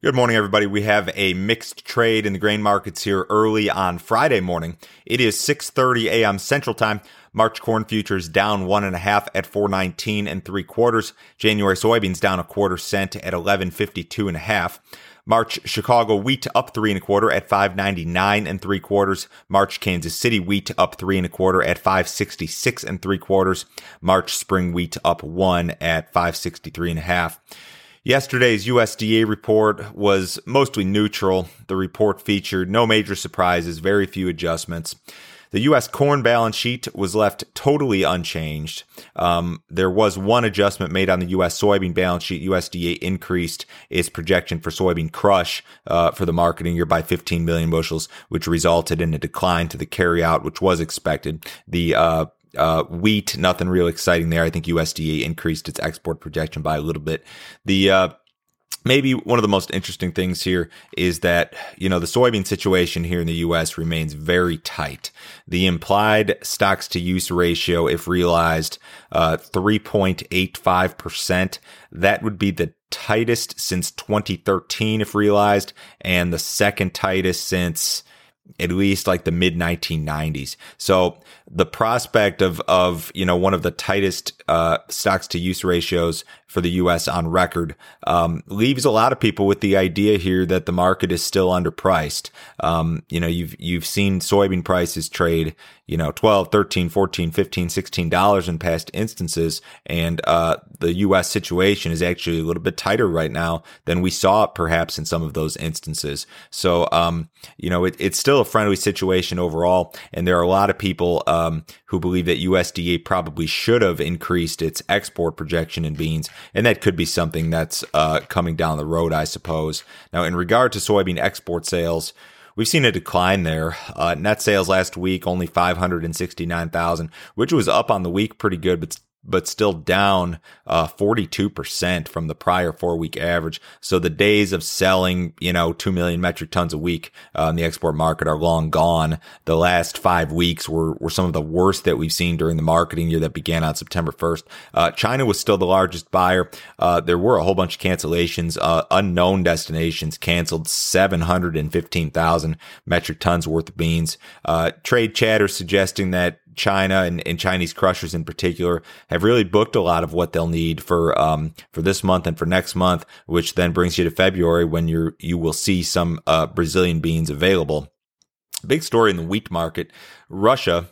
Good morning, everybody. We have a mixed trade in the grain markets here early on Friday morning. It is 6:30 a.m. Central Time. March corn futures down one and a half at 419 and three quarters. January soybeans down a quarter cent at 1152 and a half. March Chicago wheat up three and a quarter at 599 and three quarters. March Kansas City wheat up three and a quarter at 566 and three quarters. March spring wheat up one at 563 and a half. Yesterday's USDA report was mostly neutral. The report featured no major surprises, very few adjustments. The U.S. corn balance sheet was left totally unchanged. Um, there was one adjustment made on the U.S. soybean balance sheet. USDA increased its projection for soybean crush uh, for the marketing year by 15 million bushels, which resulted in a decline to the carryout, which was expected. The uh, uh, wheat, nothing real exciting there. I think USDA increased its export projection by a little bit. The uh, maybe one of the most interesting things here is that you know the soybean situation here in the US remains very tight. The implied stocks to use ratio if realized uh 3.85%, that would be the tightest since 2013 if realized and the second tightest since at least like the mid 1990s. So the prospect of of you know one of the tightest uh, stocks to use ratios for the U.S. on record um, leaves a lot of people with the idea here that the market is still underpriced. Um, you know, you've you've seen soybean prices trade, you know, 12, 13, 14, 15, 16 dollars in past instances, and uh, the U.S. situation is actually a little bit tighter right now than we saw perhaps in some of those instances. So, um, you know, it, it's still a friendly situation overall, and there are a lot of people um, who believe that USDA probably should have increased its export projection in beans and that could be something that's uh, coming down the road, I suppose. Now, in regard to soybean export sales, we've seen a decline there. Uh, net sales last week only 569,000, which was up on the week pretty good, but but still down uh, 42% from the prior four week average. So the days of selling, you know, 2 million metric tons a week uh, in the export market are long gone. The last five weeks were, were some of the worst that we've seen during the marketing year that began on September 1st. Uh, China was still the largest buyer. Uh, there were a whole bunch of cancellations. Uh, unknown destinations canceled 715,000 metric tons worth of beans. Uh, trade chatter suggesting that China and, and, Chinese crushers in particular have really booked a lot of what they'll need for um, for this month and for next month, which then brings you to February when you you will see some uh, Brazilian beans available. Big story in the wheat market: Russia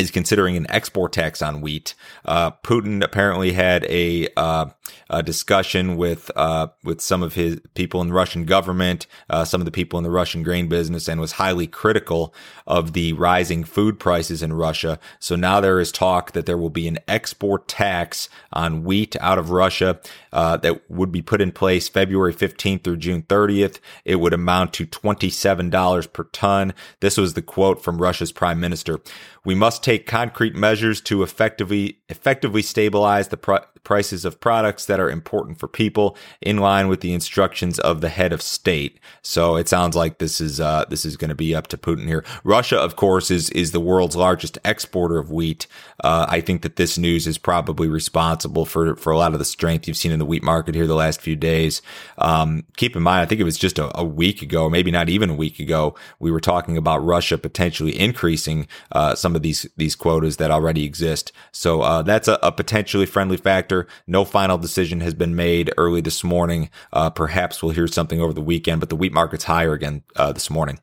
is considering an export tax on wheat. Uh, Putin apparently had a, uh, a discussion with uh, with some of his people in the Russian government, uh, some of the people in the Russian grain business, and was highly critical of the rising food prices in Russia. So now there is talk that there will be an export tax on wheat out of Russia uh, that would be put in place February 15th through June 30th. It would amount to $27 per ton. This was the quote from Russia's prime minister. We must take concrete measures to effectively effectively stabilize the pr- prices of products that are important for people in line with the instructions of the head of state. So it sounds like this is uh, this is going to be up to Putin here. Russia, of course, is is the world's largest exporter of wheat. Uh, I think that this news is probably responsible for for a lot of the strength you've seen in the wheat market here the last few days. Um, keep in mind, I think it was just a, a, week ago, maybe not even a week ago, we were talking about Russia potentially increasing uh, some of these these quotas that already exist. So uh, that's a, a, potentially friendly factor. No final decision has been made early this morning. Uh, perhaps we'll hear something over the weekend, but the wheat market's higher again uh, this morning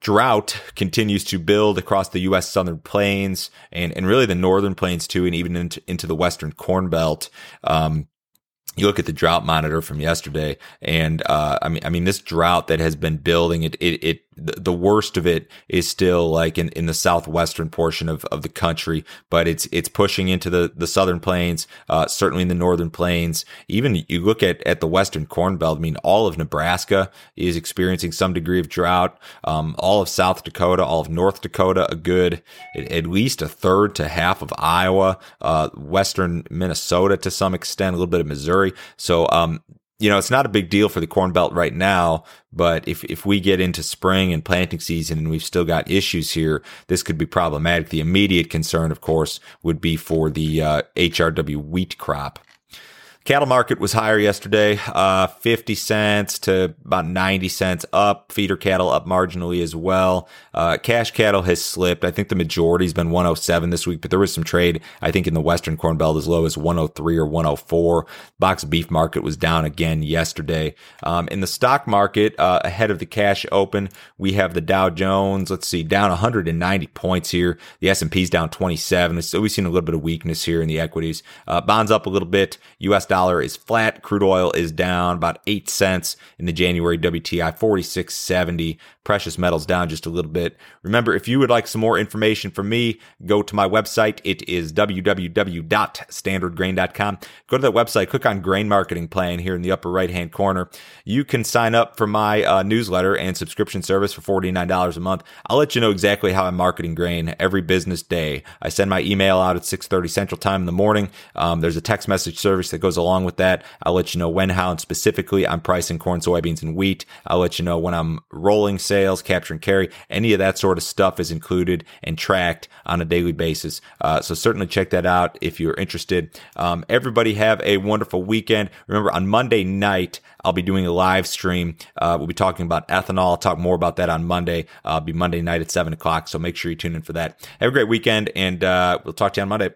drought continues to build across the U.S. southern plains and, and really the northern plains too, and even into, into the western corn belt. Um, you look at the drought monitor from yesterday, and uh, I mean, I mean, this drought that has been building, it, it, it the worst of it is still like in, in the southwestern portion of, of the country, but it's it's pushing into the, the southern plains, uh, certainly in the northern plains. Even you look at, at the western corn belt, I mean, all of Nebraska is experiencing some degree of drought. Um, all of South Dakota, all of North Dakota, a good at, least a third to half of Iowa, uh, western Minnesota to some extent, a little bit of Missouri. So um, you know, it's not a big deal for the Corn Belt right now, but if, if we get into spring and planting season and we've still got issues here, this could be problematic. The immediate concern, of course, would be for the uh, HRW wheat crop. Cattle market was higher yesterday, uh, 50 cents to about 90 cents up. Feeder cattle up marginally as well. Uh, cash cattle has slipped. I think the majority's been 107 this week, but there was some trade, I think, in the Western Corn Belt as low as 103 or 104. Box beef market was down again yesterday. Um, in the stock market, uh, ahead of the cash open, we have the Dow Jones, let's see, down 190 points here. The S&P's down 27. So we've seen a little bit of weakness here in the equities. Uh, bonds up a little bit. U.S. dollar is flat. Crude oil is down about eight cents in the January WTI 46.70. Precious metals down just a little bit. Remember, if you would like some more information from me, go to my website. It is www.standardgrain.com. Go to that website, click on grain marketing plan here in the upper right hand corner. You can sign up for my uh, newsletter and subscription service for $49 a month. I'll let you know exactly how I'm marketing grain every business day. I send my email out at 6:30 Central Time in the morning. Um, there's a text message service that goes along with that. I'll let you know when, how, and specifically I'm pricing corn, soybeans, and wheat. I'll let you know when I'm rolling sales, capture and carry. Any of that sort of stuff is included and tracked on a daily basis. Uh, so certainly check that out if you're interested. Um, everybody have a wonderful weekend. Remember on Monday night, I'll be doing a live stream. Uh, we'll be talking about ethanol. I'll talk more about that on Monday. Uh, be Monday night at seven o'clock. So make sure you tune in for that. Have a great weekend and, uh, we'll talk to you on Monday.